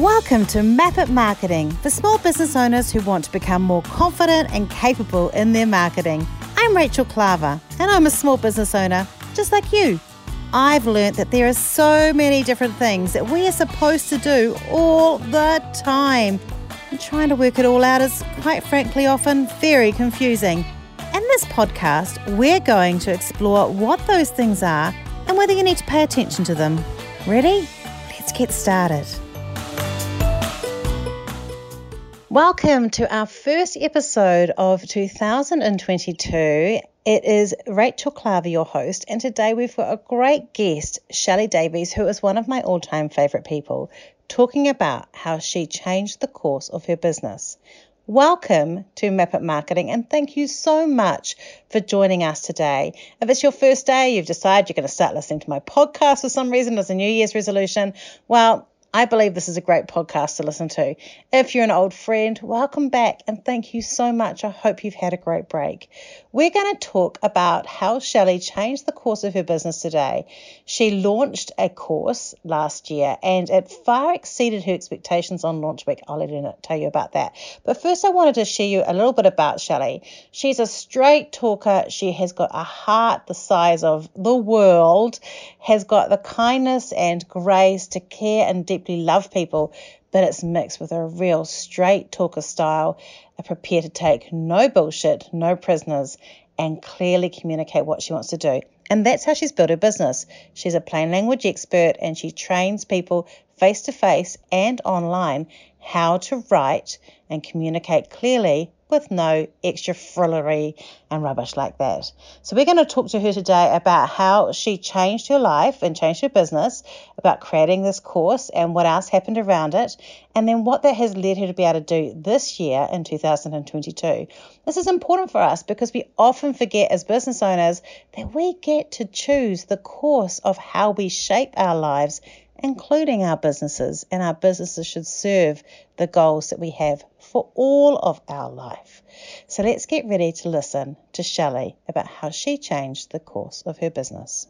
Welcome to Map It Marketing for small business owners who want to become more confident and capable in their marketing. I'm Rachel Klaver and I'm a small business owner just like you. I've learned that there are so many different things that we are supposed to do all the time. And trying to work it all out is, quite frankly, often very confusing. In this podcast, we're going to explore what those things are and whether you need to pay attention to them. Ready? Let's get started. Welcome to our first episode of 2022. It is Rachel Klaver, your host, and today we've got a great guest, Shelley Davies, who is one of my all time favourite people, talking about how she changed the course of her business. Welcome to Map It Marketing, and thank you so much for joining us today. If it's your first day, you've decided you're going to start listening to my podcast for some reason as a New Year's resolution, well, I believe this is a great podcast to listen to. If you're an old friend, welcome back and thank you so much. I hope you've had a great break. We're going to talk about how Shelley changed the course of her business today. She launched a course last year and it far exceeded her expectations on launch week. I'll let her tell you about that. But first, I wanted to share you a little bit about Shelley. She's a straight talker. She has got a heart the size of the world, has got the kindness and grace to care and deeply love people, but it's mixed with a real straight talker style, a prepare to take no bullshit, no prisoners, and clearly communicate what she wants to do. And that's how she's built her business. She's a plain language expert and she trains people face to face and online how to write and communicate clearly with no extra frillery and rubbish like that. So, we're going to talk to her today about how she changed her life and changed her business, about creating this course and what else happened around it, and then what that has led her to be able to do this year in 2022. This is important for us because we often forget as business owners that we get to choose the course of how we shape our lives including our businesses, and our businesses should serve the goals that we have for all of our life. So let's get ready to listen to Shelley about how she changed the course of her business.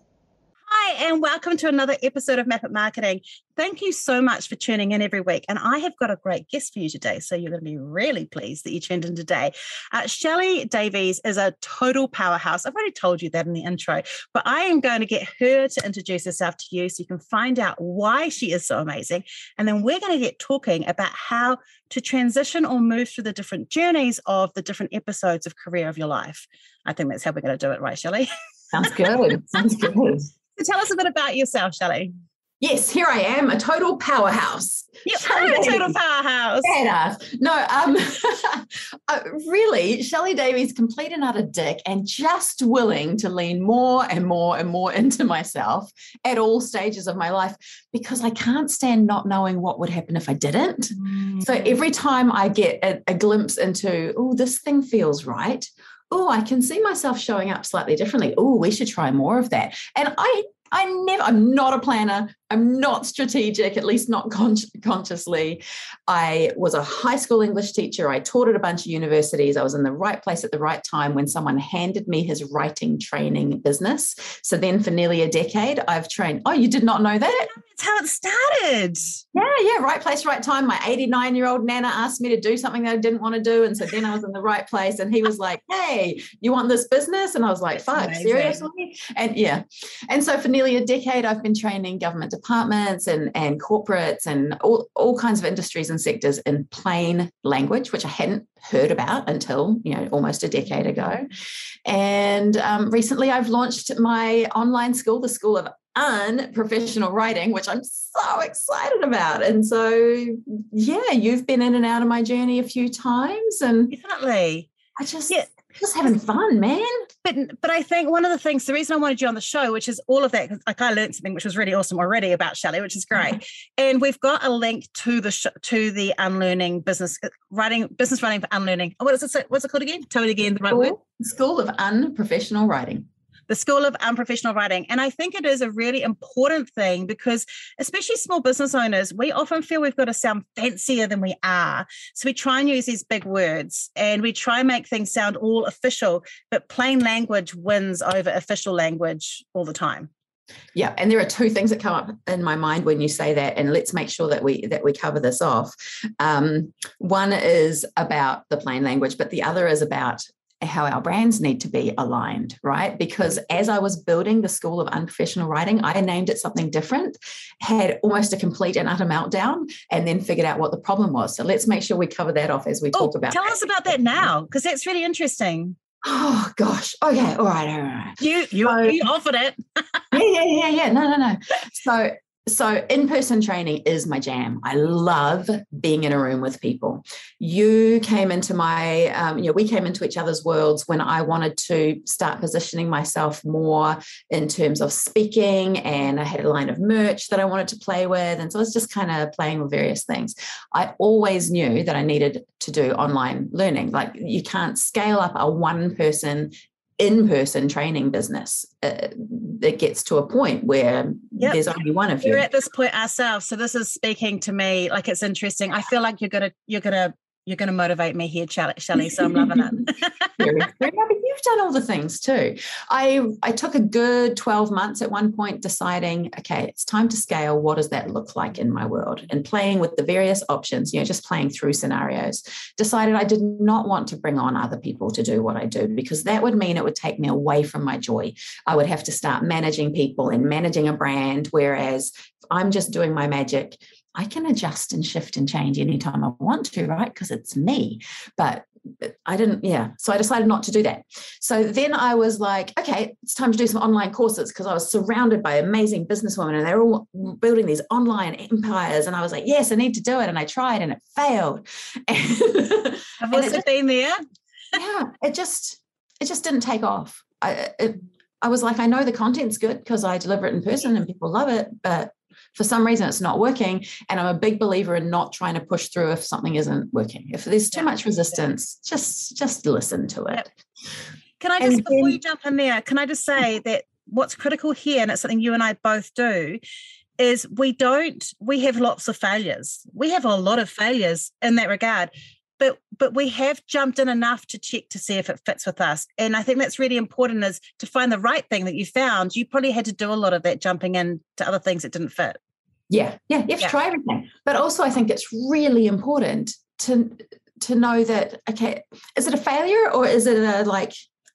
Hi, and welcome to another episode of Map It Marketing. Thank you so much for tuning in every week. And I have got a great guest for you today. So you're going to be really pleased that you tuned in today. Uh, Shelley Davies is a total powerhouse. I've already told you that in the intro, but I am going to get her to introduce herself to you so you can find out why she is so amazing. And then we're going to get talking about how to transition or move through the different journeys of the different episodes of career of your life. I think that's how we're going to do it, right, Shelley? Sounds good. Sounds good. So tell us a bit about yourself, Shelley. Yes, here I am, a total powerhouse. Yep, a total powerhouse. Badass. No, um, uh, really, Shelley Davies, complete and utter dick, and just willing to lean more and more and more into myself at all stages of my life because I can't stand not knowing what would happen if I didn't. Mm. So every time I get a, a glimpse into, oh, this thing feels right oh, I can see myself showing up slightly differently. Oh, we should try more of that. And I I never, I'm not a planner. I'm not strategic, at least not con- consciously. I was a high school English teacher. I taught at a bunch of universities. I was in the right place at the right time when someone handed me his writing training business. So then for nearly a decade, I've trained. Oh, you did not know that? That's how it started. Yeah, yeah, right place, right time. My 89 year old Nana asked me to do something that I didn't want to do. And so then I was in the right place. And he was like, hey, you want this business? And I was like, fuck, seriously? And yeah. And so for nearly a decade, I've been training government departments and, and corporates and all, all kinds of industries and sectors in plain language, which I hadn't heard about until you know almost a decade ago. And um, recently, I've launched my online school, the School of Unprofessional Writing, which I'm so excited about. And so, yeah, you've been in and out of my journey a few times, and definitely. I just yeah just having fun, man. But but I think one of the things, the reason I wanted you on the show, which is all of that, like I learned something which was really awesome already about Shelley, which is great. Mm-hmm. And we've got a link to the sh- to the unlearning business uh, writing, business writing for unlearning. What is it? What's it called again? Tell me again the right School, word. School of Unprofessional Writing the School of Unprofessional Writing. And I think it is a really important thing because, especially small business owners, we often feel we've got to sound fancier than we are. So we try and use these big words and we try and make things sound all official, but plain language wins over official language all the time. Yeah, and there are two things that come up in my mind when you say that, and let's make sure that we that we cover this off. Um, one is about the plain language, but the other is about how our brands need to be aligned, right? Because as I was building the School of Unprofessional Writing, I named it something different, had almost a complete and utter meltdown, and then figured out what the problem was. So let's make sure we cover that off as we oh, talk about. Tell that. us about that now, because that's really interesting. Oh gosh. Okay. All right. All right. You you, so, you offered it. yeah, yeah, yeah, yeah. No, no, no. So so in-person training is my jam. I love being in a room with people. You came into my um, you know we came into each other's worlds when i wanted to start positioning myself more in terms of speaking and i had a line of merch that i wanted to play with. And so i was just kind of playing with various things. I always knew that i needed to do online learning. Like you can't scale up a one person in-person training business uh, it gets to a point where yep. there's only one of you we're at this point ourselves so this is speaking to me like it's interesting i feel like you're gonna you're gonna you're going to motivate me here, Shelley. So I'm loving it. You've done all the things too. I I took a good 12 months at one point deciding, okay, it's time to scale. What does that look like in my world? And playing with the various options, you know, just playing through scenarios. Decided I did not want to bring on other people to do what I do because that would mean it would take me away from my joy. I would have to start managing people and managing a brand. Whereas I'm just doing my magic I can adjust and shift and change anytime I want to, right? Because it's me. But I didn't, yeah. So I decided not to do that. So then I was like, okay, it's time to do some online courses because I was surrounded by amazing businesswomen and they're all building these online empires. And I was like, yes, I need to do it. And I tried and it failed. I've also been there. yeah. It just, it just didn't take off. I, it, I was like, I know the content's good because I deliver it in person and people love it, but for some reason it's not working and i'm a big believer in not trying to push through if something isn't working. If there's too much resistance just just listen to it. Can i just and before then, you jump in there can i just say that what's critical here and it's something you and i both do is we don't we have lots of failures. We have a lot of failures in that regard but but we have jumped in enough to check to see if it fits with us and i think that's really important is to find the right thing that you found you probably had to do a lot of that jumping in to other things that didn't fit yeah, yeah, you have yeah. to try everything. But also, I think it's really important to to know that okay, is it a failure or is it a like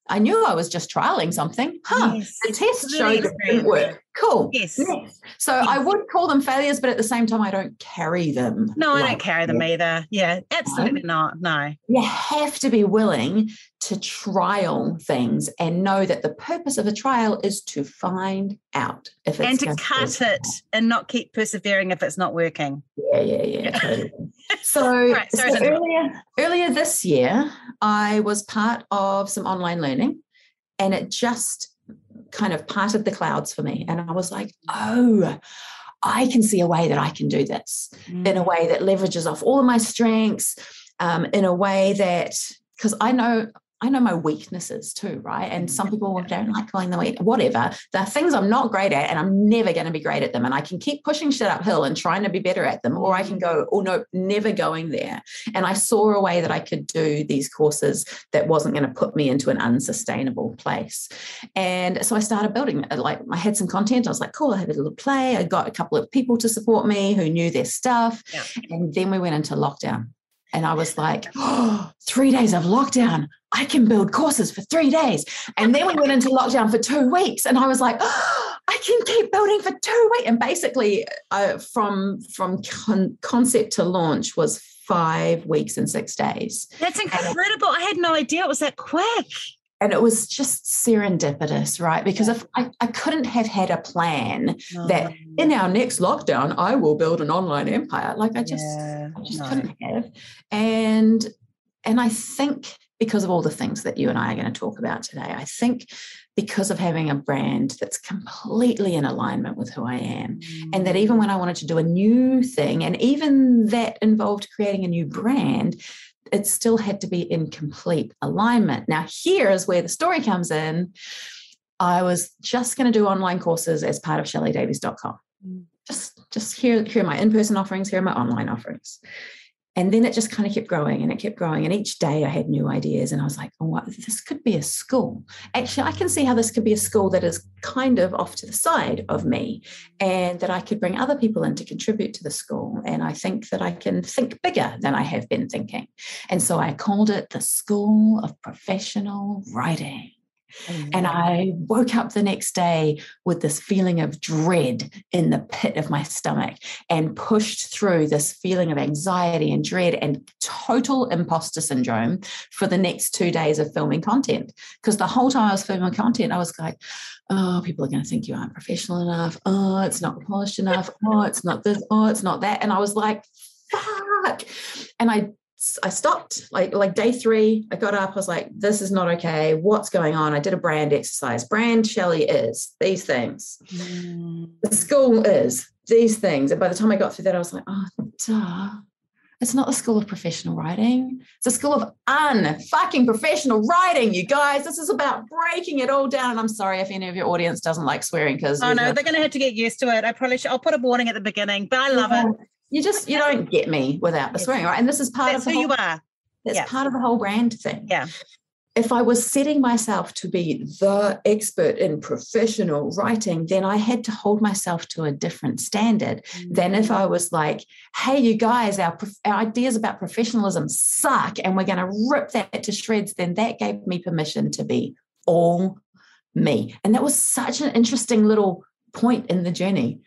I knew I was just trialing something. Huh. Yes. The test showed it didn't work. Cool. Yes. yes. So yes. I would call them failures, but at the same time, I don't carry them. No, like I don't carry them either. Yeah, absolutely no. not. No. You have to be willing to trial things and know that the purpose of a trial is to find out if it's and to cut it and not keep persevering if it's not working. Yeah, yeah, yeah. Totally. So, right, so earlier, earlier this year, I was part of some online learning and it just kind of parted the clouds for me. And I was like, oh, I can see a way that I can do this mm. in a mm. way that leverages off all of my strengths, um, in a way that, because I know I know my weaknesses too, right? And some people don't like calling them weak, whatever. There are things I'm not great at and I'm never going to be great at them. And I can keep pushing shit uphill and trying to be better at them, or I can go, oh no, never going there. And I saw a way that I could do these courses that wasn't going to put me into an unsustainable place. And so I started building, uh, like, I had some content. I was like, cool, I had a little play. I got a couple of people to support me who knew their stuff. Yeah. And then we went into lockdown. And I was like, oh, three days of lockdown. I can build courses for three days. And then we went into lockdown for two weeks. And I was like, oh, I can keep building for two weeks. And basically, uh, from, from con- concept to launch was five weeks and six days. That's incredible. I had no idea it was that quick and it was just serendipitous, right? Because if I, I couldn't have had a plan no. that in our next lockdown I will build an online empire, like I just yeah, I just no. couldn't have. And and I think because of all the things that you and I are going to talk about today, I think because of having a brand that's completely in alignment with who I am. Mm. And that even when I wanted to do a new thing, and even that involved creating a new brand, it still had to be in complete alignment. Now, here is where the story comes in. I was just going to do online courses as part of shelleydavies.com. Mm. Just, just here, here are my in-person offerings, here are my online offerings. And then it just kind of kept growing and it kept growing. And each day I had new ideas. And I was like, oh, this could be a school. Actually, I can see how this could be a school that is kind of off to the side of me and that I could bring other people in to contribute to the school. And I think that I can think bigger than I have been thinking. And so I called it the School of Professional Writing. And I woke up the next day with this feeling of dread in the pit of my stomach and pushed through this feeling of anxiety and dread and total imposter syndrome for the next two days of filming content. Because the whole time I was filming content, I was like, oh, people are going to think you aren't professional enough. Oh, it's not polished enough. Oh, it's not this. Oh, it's not that. And I was like, fuck. And I I stopped like like day three. I got up. I was like, "This is not okay. What's going on?" I did a brand exercise. Brand Shelley is these things. Mm. The school is these things. And by the time I got through that, I was like, "Oh, duh." It's not the school of professional writing. It's a school of unfucking professional writing, you guys. This is about breaking it all down. And I'm sorry if any of your audience doesn't like swearing because oh no, they're going to have to get used to it. I probably should. I'll put a warning at the beginning, but I love yeah. it you just you don't get me without the swearing, right? And this is part That's of who whole, you are. It's yeah. part of the whole brand thing. Yeah. If I was setting myself to be the expert in professional writing, then I had to hold myself to a different standard mm-hmm. than if I was like, hey, you guys, our, our ideas about professionalism suck and we're going to rip that to shreds, then that gave me permission to be all me. And that was such an interesting little point in the journey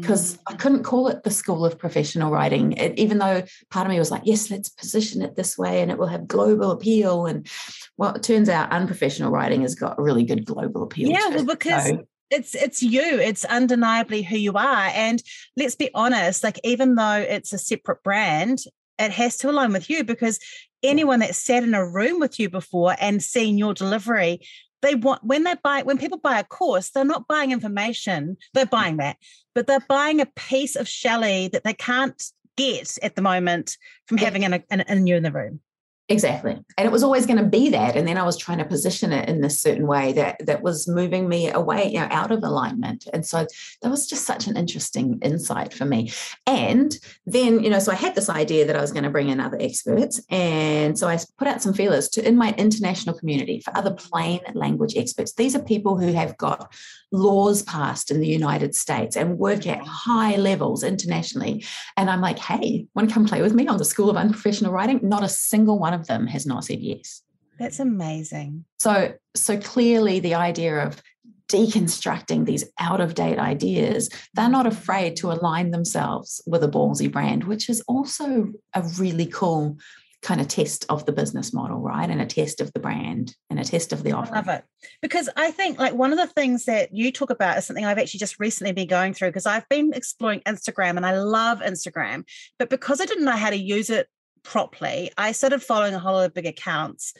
because mm. I couldn't call it the school of professional writing, it, even though part of me was like, yes, let's position it this way and it will have global appeal. And well, it turns out unprofessional writing has got really good global appeal. Yeah, well, because so, it's it's you it's undeniably who you are and let's be honest like even though it's a separate brand it has to align with you because anyone that sat in a room with you before and seen your delivery they want when they buy when people buy a course they're not buying information they're mm. buying that but they're buying a piece of Shelley that they can't get at the moment from having an, an, an you in the room Exactly. And it was always going to be that. And then I was trying to position it in this certain way that that was moving me away, you know, out of alignment. And so that was just such an interesting insight for me. And then, you know, so I had this idea that I was going to bring in other experts. And so I put out some feelers to in my international community for other plain language experts. These are people who have got laws passed in the United States and work at high levels internationally. And I'm like, hey, want to come play with me on the School of Unprofessional Writing? Not a single one of them has not said yes. That's amazing. So, so clearly the idea of deconstructing these out of date ideas, they're not afraid to align themselves with a ballsy brand, which is also a really cool kind of test of the business model, right? And a test of the brand and a test of the offer. I love it. Because I think like one of the things that you talk about is something I've actually just recently been going through because I've been exploring Instagram and I love Instagram. But because I didn't know how to use it properly, I started following a whole lot of big accounts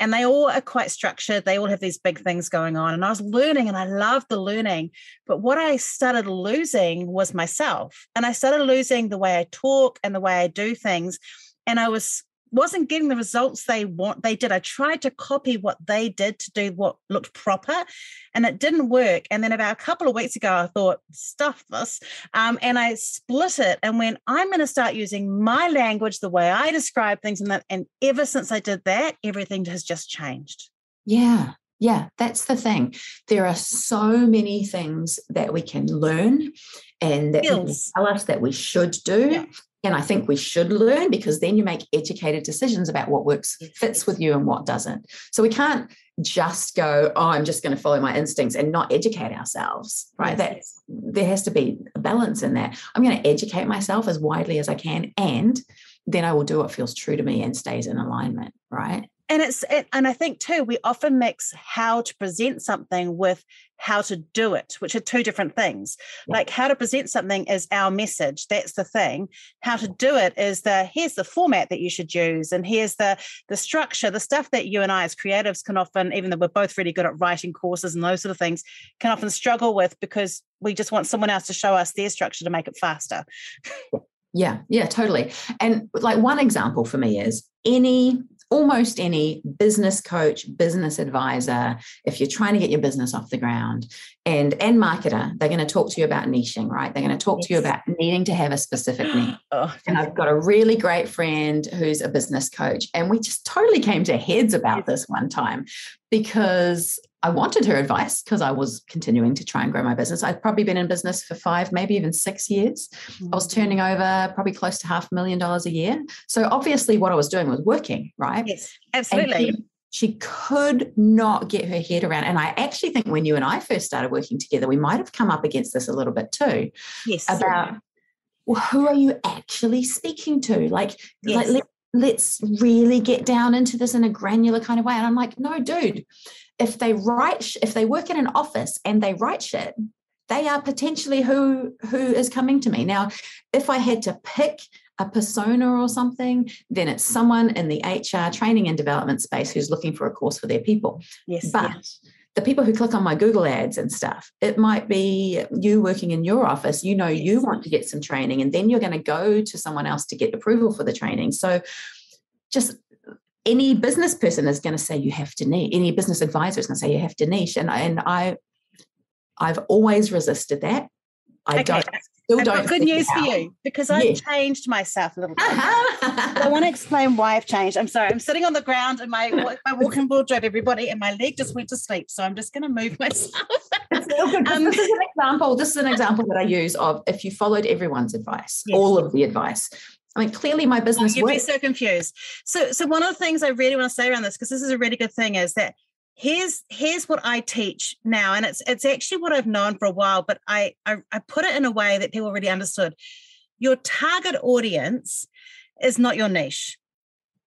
and they all are quite structured. They all have these big things going on. And I was learning and I loved the learning. But what I started losing was myself. And I started losing the way I talk and the way I do things. And I was wasn't getting the results they want. They did. I tried to copy what they did to do what looked proper and it didn't work. And then about a couple of weeks ago i thought stuff this um, and i split it and went i'm going to start using my language the way i describe things and that and ever since i did that everything has just changed. Yeah. Yeah. That's the thing. There are so many things that we can learn and that tell us that we should do yeah. And I think we should learn because then you make educated decisions about what works, fits with you and what doesn't. So we can't just go, oh, I'm just going to follow my instincts and not educate ourselves, right? Yes. That's there has to be a balance in that. I'm going to educate myself as widely as I can, and then I will do what feels true to me and stays in alignment, right? And it's it, and i think too we often mix how to present something with how to do it which are two different things. Yeah. like how to present something is our message that's the thing. How to do it is the here's the format that you should use and here's the the structure the stuff that you and i as creatives can often even though we're both really good at writing courses and those sort of things can often struggle with because we just want someone else to show us their structure to make it faster. Yeah. Yeah totally. And like one example for me is any almost any business coach, business advisor, if you're trying to get your business off the ground, and and marketer, they're going to talk to you about niching, right? They're going to talk yes. to you about needing to have a specific niche. Oh, and I've got a really great friend who's a business coach, and we just totally came to heads about this one time because I wanted her advice because I was continuing to try and grow my business. I'd probably been in business for five, maybe even six years. I was mm. turning over probably close to half a million dollars a year. So obviously, what I was doing was working, right? Yes, absolutely. She, she could not get her head around. And I actually think when you and I first started working together, we might have come up against this a little bit too. Yes. About well, who are you actually speaking to? Like, yes. like let, let's really get down into this in a granular kind of way. And I'm like, no, dude, if they write if they work in an office and they write shit they are potentially who who is coming to me. Now if i had to pick a persona or something then it's someone in the hr training and development space who's looking for a course for their people. Yes but yes. the people who click on my google ads and stuff it might be you working in your office. You know you want to get some training and then you're going to go to someone else to get approval for the training. So just any business person is going to say you have to niche. Any business advisor is going to say you have to niche, and and I, I've always resisted that. I okay. don't. Still I've don't got good news for you because I've changed myself a little bit. I want to explain why I've changed. I'm sorry. I'm sitting on the ground and my my walking wardrobe, everybody, and my leg just went to sleep. So I'm just going to move myself. um, this is an example. This is an example that I use of if you followed everyone's advice, yes. all of the advice, I mean, clearly my business. You'd be so confused. So, so one of the things I really want to say around this, because this is a really good thing, is that here's here's what I teach now, and it's it's actually what I've known for a while, but I I, I put it in a way that people already understood. Your target audience is not your niche.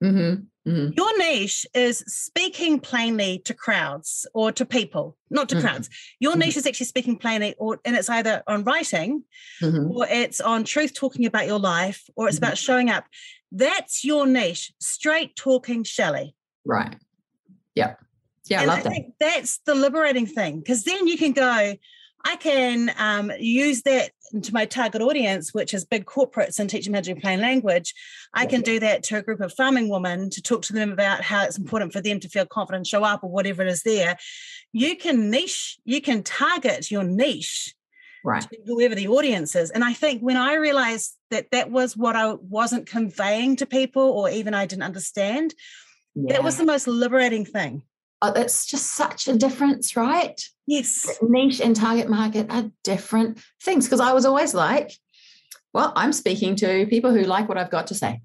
Mm-hmm. Mm-hmm. Your niche is speaking plainly to crowds or to people, not to mm-hmm. crowds. Your niche mm-hmm. is actually speaking plainly, or and it's either on writing, mm-hmm. or it's on truth talking about your life, or it's about mm-hmm. showing up. That's your niche. Straight talking, Shelley. Right. Yeah. Yeah, and I, love I that. that's the liberating thing because then you can go. I can um, use that to my target audience, which is big corporates and teaching them how to plain language. I can do that to a group of farming women to talk to them about how it's important for them to feel confident, show up, or whatever it is there. You can niche, you can target your niche right whoever the audience is and i think when i realized that that was what i wasn't conveying to people or even i didn't understand yeah. that was the most liberating thing it's just such a difference, right? Yes. Niche and target market are different things because I was always like, well, I'm speaking to people who like what I've got to say.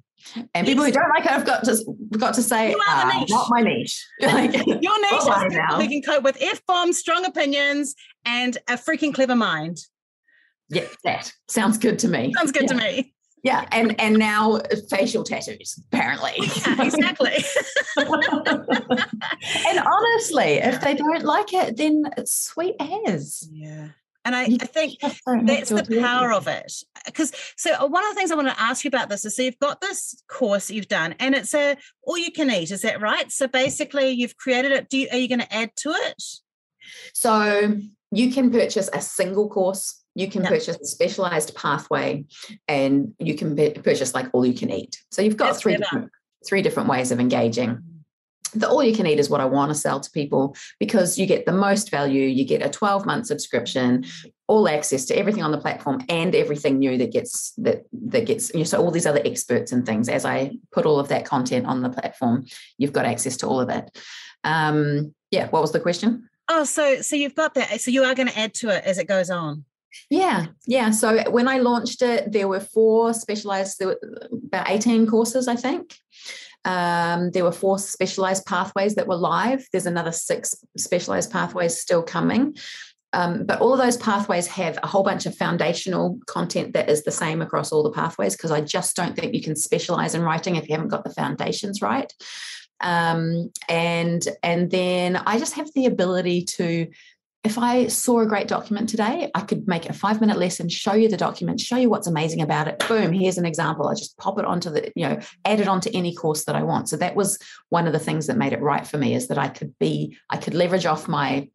And people who don't like it, I've got to got to say, you are uh, not my niche. like, Your niche is people who can cope with f bombs, strong opinions, and a freaking clever mind. Yeah, that sounds good to me. Sounds good yeah. to me. Yeah, and and now facial tattoos, apparently. Yeah, exactly. and honestly, if they don't like it, then it's sweet as. Yeah. And I, I think that's the power of it. Because so uh, one of the things I want to ask you about this is so you've got this course you've done, and it's a all you can eat, is that right? So basically you've created it. Do you are you going to add to it? So you can purchase a single course you can purchase a specialized pathway and you can purchase like all you can eat so you've got That's three different, three different ways of engaging the all you can eat is what I want to sell to people because you get the most value. You get a 12 month subscription, all access to everything on the platform and everything new that gets that that gets you know, so all these other experts and things. As I put all of that content on the platform, you've got access to all of it. Um, yeah, what was the question? Oh, so so you've got that. So you are going to add to it as it goes on. Yeah, yeah. So when I launched it, there were four specialized, there were about 18 courses, I think. Um, there were four specialized pathways that were live. There's another six specialized pathways still coming. Um, but all of those pathways have a whole bunch of foundational content that is the same across all the pathways because I just don't think you can specialize in writing if you haven't got the foundations right. Um, and and then I just have the ability to if I saw a great document today, I could make a five minute lesson, show you the document, show you what's amazing about it. Boom, here's an example. I just pop it onto the, you know, add it onto any course that I want. So that was one of the things that made it right for me is that I could be, I could leverage off my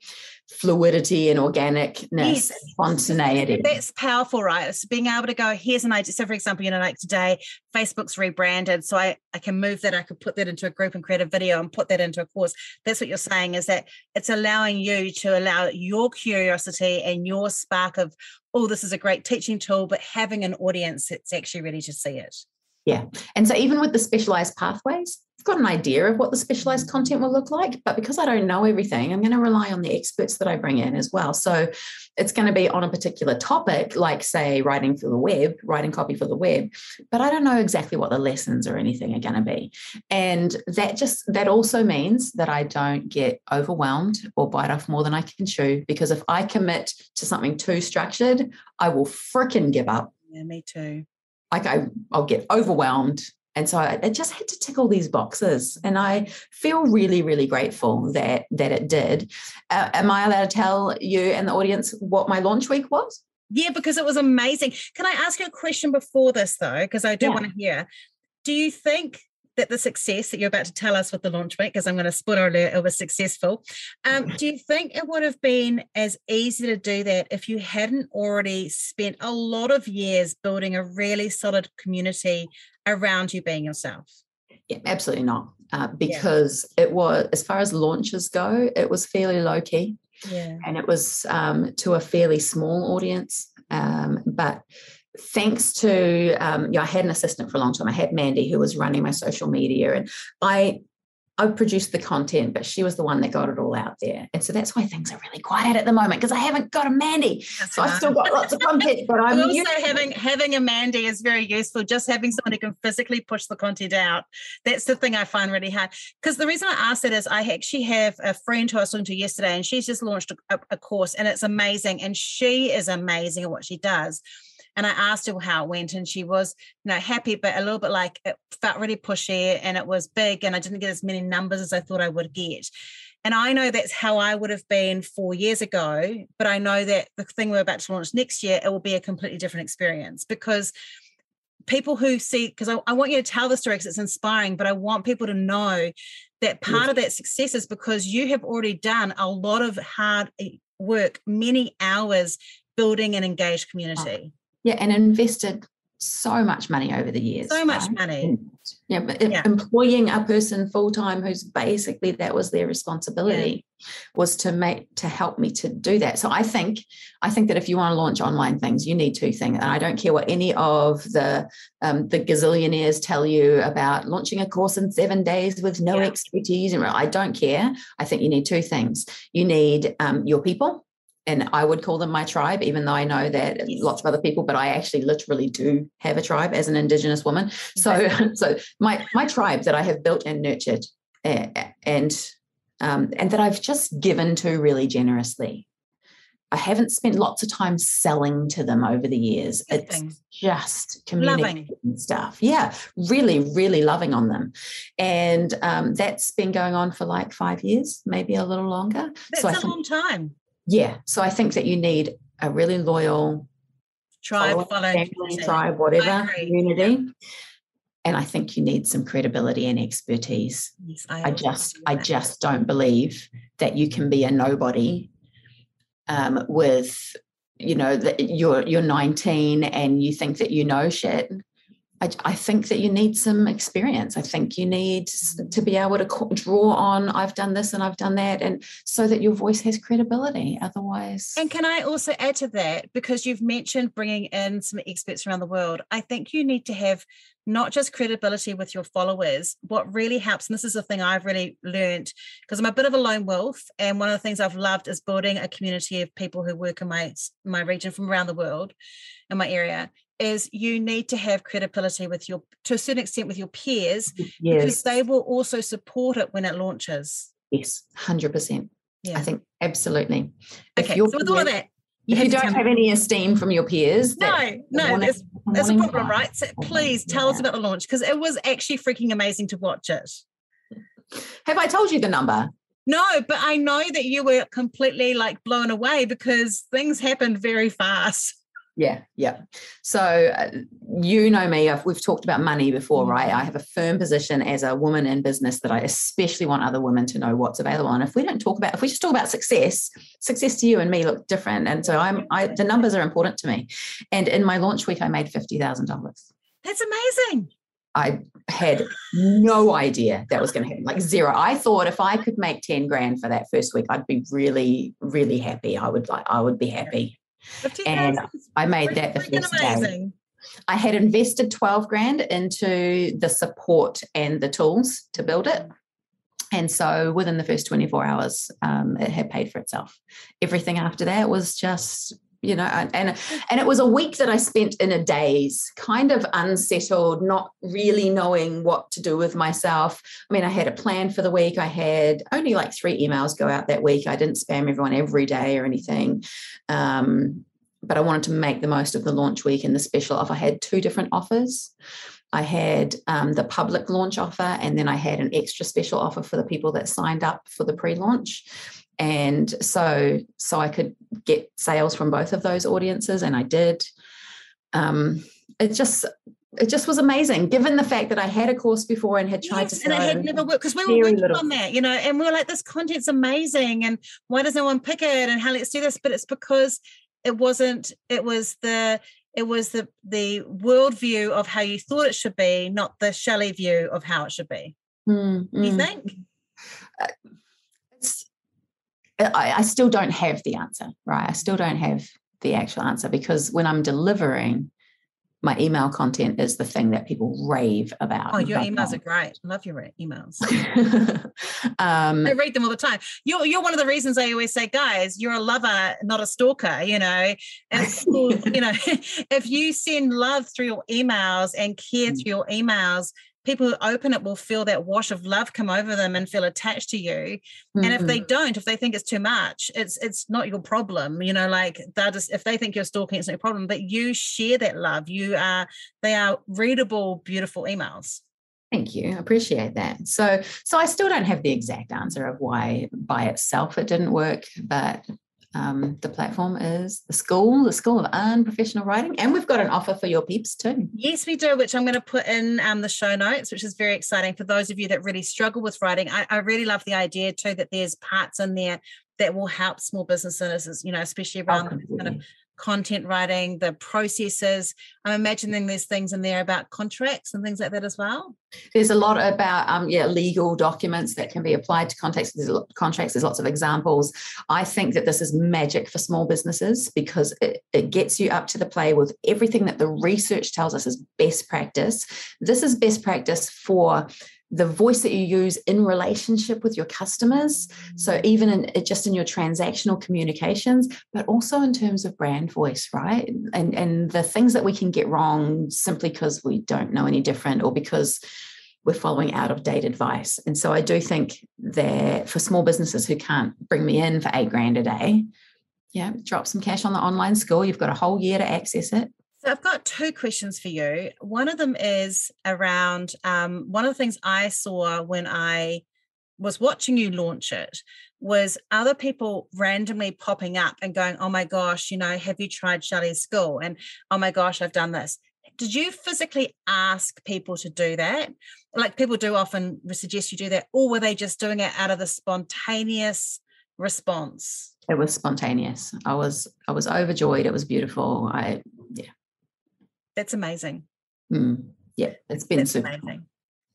fluidity and organicness yes. and spontaneity. That's powerful, right? It's being able to go, here's an idea. So, for example, you know, like today, Facebook's rebranded. So I, I can move that, I could put that into a group and create a video and put that into a course. That's what you're saying is that it's allowing you to allow your curiosity and your spark of, oh, this is a great teaching tool, but having an audience that's actually ready to see it. Yeah. And so even with the specialized pathways, I've got an idea of what the specialized content will look like, but because I don't know everything, I'm going to rely on the experts that I bring in as well. So it's going to be on a particular topic, like say writing for the web, writing copy for the web, but I don't know exactly what the lessons or anything are going to be. And that just that also means that I don't get overwhelmed or bite off more than I can chew because if I commit to something too structured, I will freaking give up. Yeah, me too like I, I'll get overwhelmed. And so I, I just had to tick all these boxes, and I feel really, really grateful that that it did. Uh, am I allowed to tell you and the audience what my launch week was? Yeah, because it was amazing. Can I ask you a question before this though? Because I do yeah. want to hear. Do you think that the success that you're about to tell us with the launch week, because I'm going to spoiler alert, it was successful. Um, do you think it would have been as easy to do that if you hadn't already spent a lot of years building a really solid community around you being yourself? Yeah, absolutely not. Uh, because yeah. it was, as far as launches go, it was fairly low key. Yeah. And it was um, to a fairly small audience. Um, but thanks to um, know, I had an assistant for a long time. I had Mandy who was running my social media, and I I produced the content, but she was the one that got it all out there. And so that's why things are really quiet at the moment because I haven't got a Mandy. That's so I've still got lots of content, but I'm also having having a Mandy is very useful. Just having someone who can physically push the content out. That's the thing I find really hard. Because the reason I asked it is I actually have a friend who I was talking to yesterday, and she's just launched a, a course, and it's amazing. And she is amazing at what she does and I asked her how it went, and she was, you know, happy, but a little bit like it felt really pushy and it was big, and I didn't get as many numbers as I thought I would get. And I know that's how I would have been four years ago, but I know that the thing we're about to launch next year, it will be a completely different experience because people who see, because I, I, want you to tell the story because it's inspiring, but I want people to know that part yes. of that success is because you have already done a lot of hard eh, work, many hours building an engaged community. Yeah, and invested so much money over the years. So much right? money. Yeah, but yeah. employing a person full time who's basically that was their responsibility yeah. was to make to help me to do that. So I think I think that if you want to launch online things, you need two things. And I don't care what any of the um, the gazillionaires tell you about launching a course in seven days with no yeah. expertise. And I don't care. I think you need two things. You need um, your people and I would call them my tribe, even though I know that yes. lots of other people, but I actually literally do have a tribe as an Indigenous woman. So, so my my tribe that I have built and nurtured, uh, and um, and that I've just given to really generously. I haven't spent lots of time selling to them over the years. Good it's thing. just communicating stuff. Yeah, really, really loving on them, and um, that's been going on for like five years, maybe a little longer. That's so a long time yeah so i think that you need a really loyal tribe family, tribe whatever community. Yeah. and i think you need some credibility and expertise. Yes, I, I just i just don't believe that you can be a nobody um, with you know that you're you're 19 and you think that you know shit I, I, think that you need some experience. I think you need mm-hmm. to be able to draw on, I've done this and I've done that, and so that your voice has credibility. Otherwise. And can I also add to that, because you've mentioned bringing in some experts around the world, I think you need to have not just credibility with your followers. What really helps, and this is the thing I've really learned, because I'm a bit of a lone wolf, and one of the things I've loved is building a community of people who work in my my region from around the world, in my area is you need to have credibility with your to a certain extent with your peers yes. because they will also support it when it launches yes 100% yeah. i think absolutely okay so with all of that you if you don't have any esteem from your peers no no that's, that's a problem right so please tell yeah. us about the launch because it was actually freaking amazing to watch it have i told you the number no, but I know that you were completely like blown away because things happened very fast. Yeah, yeah. So uh, you know me. I've, we've talked about money before, right? Mm-hmm. I have a firm position as a woman in business that I especially want other women to know what's available. And if we don't talk about, if we just talk about success, success to you and me look different. And so I'm, I the numbers are important to me. And in my launch week, I made fifty thousand dollars. That's amazing. I had no idea that was going to happen, like zero. I thought if I could make 10 grand for that first week, I'd be really, really happy. I would like, I would be happy. And I made that the first day. I had invested 12 grand into the support and the tools to build it. And so within the first 24 hours, um, it had paid for itself. Everything after that was just you know and and it was a week that i spent in a daze kind of unsettled not really knowing what to do with myself. I mean i had a plan for the week. I had only like three emails go out that week. I didn't spam everyone every day or anything um, but i wanted to make the most of the launch week and the special offer. I had two different offers. I had um, the public launch offer, and then I had an extra special offer for the people that signed up for the pre-launch and so so i could get sales from both of those audiences and i did. Um it just it just was amazing given the fact that i had a course before and had tried yes, to and it had never worked because we were working little. on that you know and we were like this content's amazing and why does no one pick it and how let's do this? But it's because it wasn't it was the it was the the worldview of how you thought it should be not the Shelley view of how it should be. Mm, mm. you think? Uh, I, I still don't have the answer, right? I still don't have the actual answer because when I'm delivering, my email content is the thing that people rave about. Oh, your emails are great. I love your emails. um, I read them all the time. You're you're one of the reasons I always say, guys, you're a lover, not a stalker. You know, and you know, if you send love through your emails and care mm. through your emails, people who open it will feel that wash of love come over them and feel attached to you mm-hmm. and if they mm-hmm. don't if they think it's too much it's it's not your problem you know like that is if they think you're stalking it's no problem but you share that love you are they are readable beautiful emails Thank you. I appreciate that. So, so I still don't have the exact answer of why by itself it didn't work, but um, the platform is the school, the School of Unprofessional Writing, and we've got an offer for your peeps too. Yes, we do, which I'm going to put in um, the show notes, which is very exciting for those of you that really struggle with writing. I, I really love the idea too that there's parts in there that will help small businesses, you know, especially around oh, kind of content writing, the processes. I'm imagining there's things in there about contracts and things like that as well. There's a lot about um, yeah legal documents that can be applied to contracts. There's contracts. There's lots of examples. I think that this is magic for small businesses because it, it gets you up to the play with everything that the research tells us is best practice. This is best practice for the voice that you use in relationship with your customers. So even in uh, just in your transactional communications but also in terms of brand voice right? And and the things that we can get wrong simply because we don't know any different or because we're following out of date advice. And so i do think that for small businesses who can't bring me in for eight grand a day yeah drop some cash on the online school. You've got a whole year to access it so I've got two questions for you. One of them is around um, one of the things I saw when I was watching you launch it was other people randomly popping up and going, "Oh my gosh, you know, have you tried Shelley's school?" and "Oh my gosh, I've done this." Did you physically ask people to do that? Like people do often suggest you do that, or were they just doing it out of the spontaneous response? It was spontaneous. I was I was overjoyed. It was beautiful. I yeah that's amazing. Mm, yeah, it's been That's super. amazing.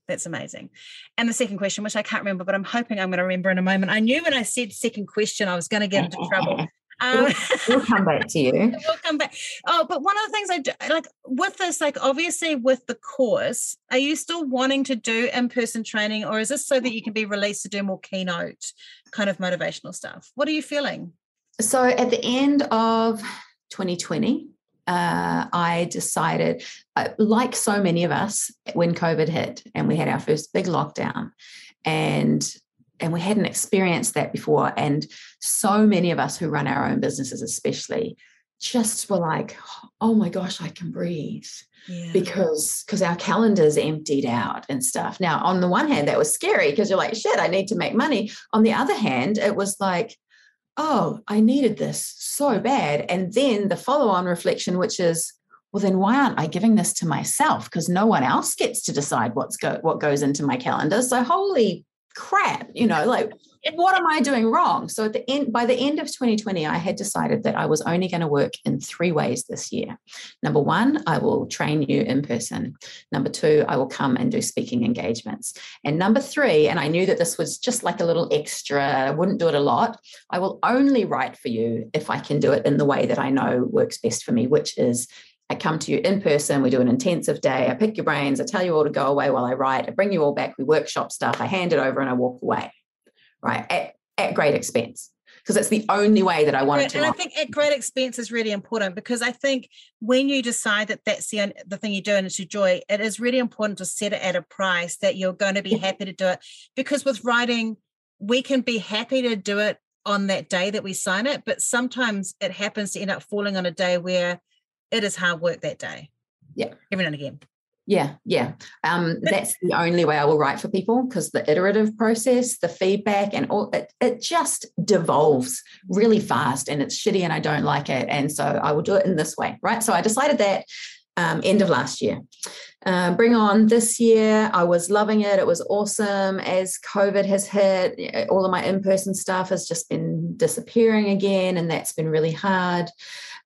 That's amazing. And the second question, which I can't remember, but I'm hoping I'm going to remember in a moment. I knew when I said second question, I was going to get into trouble. Um, we'll come back to you. we'll come back. Oh, but one of the things I do, like with this, like obviously with the course, are you still wanting to do in person training, or is this so that you can be released to do more keynote kind of motivational stuff? What are you feeling? So at the end of 2020, uh, I decided, uh, like so many of us, when COVID hit and we had our first big lockdown, and and we hadn't experienced that before, and so many of us who run our own businesses, especially, just were like, "Oh my gosh, I can breathe." Yeah. because because our calendars emptied out and stuff now on the one hand that was scary because you're like shit i need to make money on the other hand it was like oh, I needed this so bad. And then the follow on reflection, which is, well, then why aren't I giving this to myself? Because no one else gets to decide what's go what goes into my calendar. So holy crap, you know, like what am I doing wrong? So at the end, by the end of 2020, I had decided that I was only going to work in three ways this year. Number one, I will train you in person. Number two, I will come and do speaking engagements. And number three, and I knew that this was just like a little extra, I wouldn't do it a lot. I will only write for you if I can do it in the way that I know works best for me, which is I come to you in person, we do an intensive day, I pick your brains, I tell you all to go away while I write, I bring you all back, we workshop stuff, I hand it over and I walk away right? At, at great expense because it's the only way that I want it to. And I think at great expense is really important because I think when you decide that that's the, the thing you do and it's your joy, it is really important to set it at a price that you're going to be happy to do it. Because with writing, we can be happy to do it on that day that we sign it, but sometimes it happens to end up falling on a day where it is hard work that day. Yeah. Every now and again. Yeah, yeah. Um, that's the only way I will write for people because the iterative process, the feedback, and all it, it just devolves really fast and it's shitty and I don't like it. And so I will do it in this way, right? So I decided that um, end of last year. Uh, bring on this year. I was loving it. It was awesome. As COVID has hit, all of my in person stuff has just been disappearing again, and that's been really hard.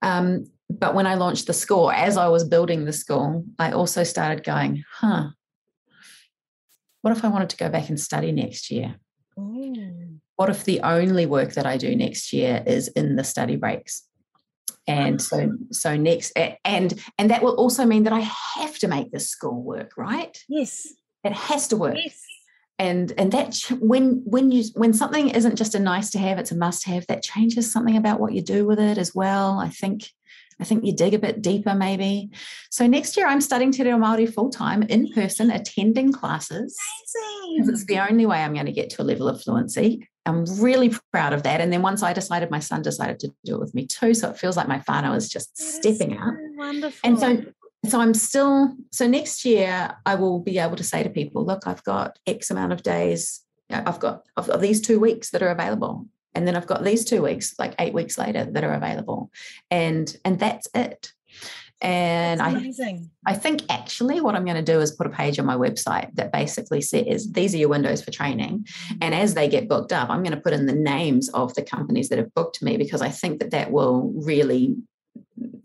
Um, but when I launched the school, as I was building the school, I also started going, huh, what if I wanted to go back and study next year? Ooh. What if the only work that I do next year is in the study breaks? And so, so next, and and that will also mean that I have to make this school work, right? Yes, it has to work. Yes. And and that when when you when something isn't just a nice to have, it's a must have. That changes something about what you do with it as well. I think I think you dig a bit deeper, maybe. So next year, I'm studying Te Reo Māori full time in person, attending classes. Amazing. It's the only way I'm going to get to a level of fluency. I'm really proud of that. And then once I decided, my son decided to do it with me too. So it feels like my whānau is just that stepping is up. Wonderful. And so so I'm still so next year I will be able to say to people, look, I've got X amount of days. I've got I've got these two weeks that are available and then i've got these two weeks like eight weeks later that are available and and that's it and I, I think actually what I'm going to do is put a page on my website that basically says these are your windows for training. Mm-hmm. And as they get booked up, I'm going to put in the names of the companies that have booked me because I think that that will really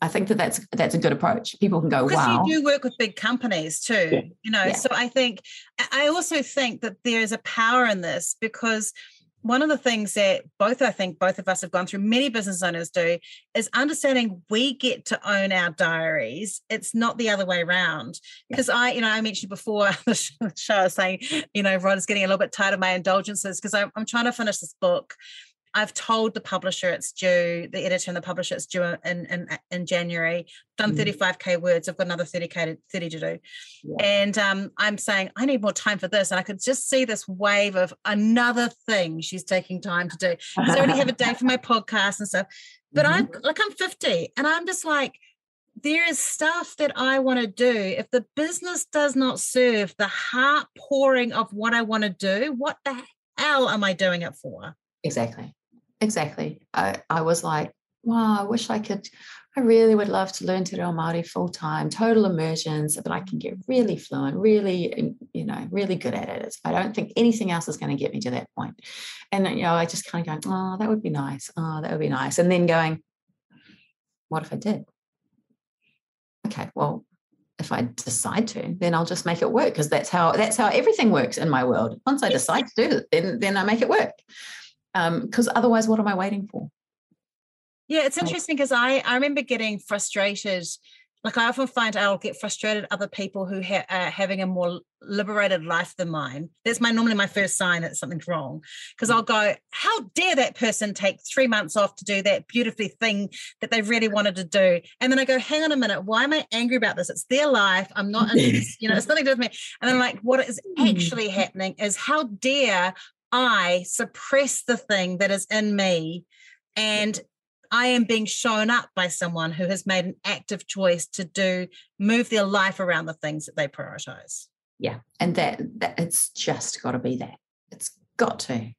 I think that that's that's a good approach. People can go, because wow. you do work with big companies too, yeah. you know. Yeah. So I think I also think that there is a power in this because one of the things that both I think both of us have gone through, many business owners do, is understanding we get to own our diaries. It's not the other way around. Because I, you know, I mentioned before the show saying, you know, Ron's getting a little bit tired of my indulgences because I'm, I'm trying to finish this book I've told the publisher it's due, the editor and the publisher it's due in in, in January. Done mm. 35k words. I've got another 30k to, 30 to do, yeah. and um, I'm saying I need more time for this. And I could just see this wave of another thing she's taking time to do. I already have a day for my podcast and stuff. But mm-hmm. I'm like I'm 50, and I'm just like there is stuff that I want to do. If the business does not serve the heart pouring of what I want to do, what the hell am I doing it for? Exactly exactly. I, I was like, wow, I wish I could. I really would love to learn Te Reo Māori full time, total immersion, so that I can get really fluent, really, um, you know, really good at it. I don't think anything else is going to get me to that point. And you know, I just kind of going, oh, that would be nice. Oh, that would be nice. And then going, what if I did? Okay, well, if I decide to, then I'll just make it work because that's how that's how everything works in my world. Once I decide to do it, then then I make it work because um, otherwise what am i waiting for? Yeah it's interesting because i i remember getting frustrated like i often find i'll get frustrated at other people who ha- are having a more liberated life than mine. That's my normally my first sign that something's wrong because i'll go how dare that person take three months off to do that beautifully thing that they really wanted to do? And then i go hang on a minute why am i angry about this? It's their life i'm not you know it's nothing to do with me. And then like what is hmm. actually happening is how dare I suppress the thing that is in me and I am being shown up by someone who has made an active choice to do move their life around the things that they prioritize. Yeah. And that, that it's just got to be that. It's got to. Mm.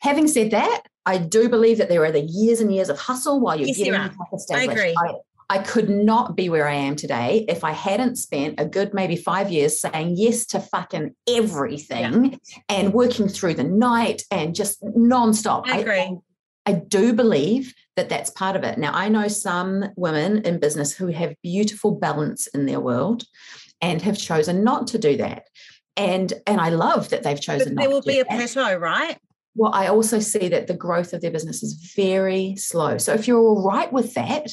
Having said that, I do believe that there are the years and years of hustle while you're Yes, getting there are. yourself established. agree. I, I could not be where I am today if I hadn't spent a good maybe five years saying yes to fucking everything and working through the night and just nonstop. I agree. I do believe that that's part of it. Now, I know some women in business who have beautiful balance in their world and have chosen not to do that. And and I love that they've chosen But there will be a that. plateau, right? Well, I also see that the growth of their business is very slow. So if you're all right with that,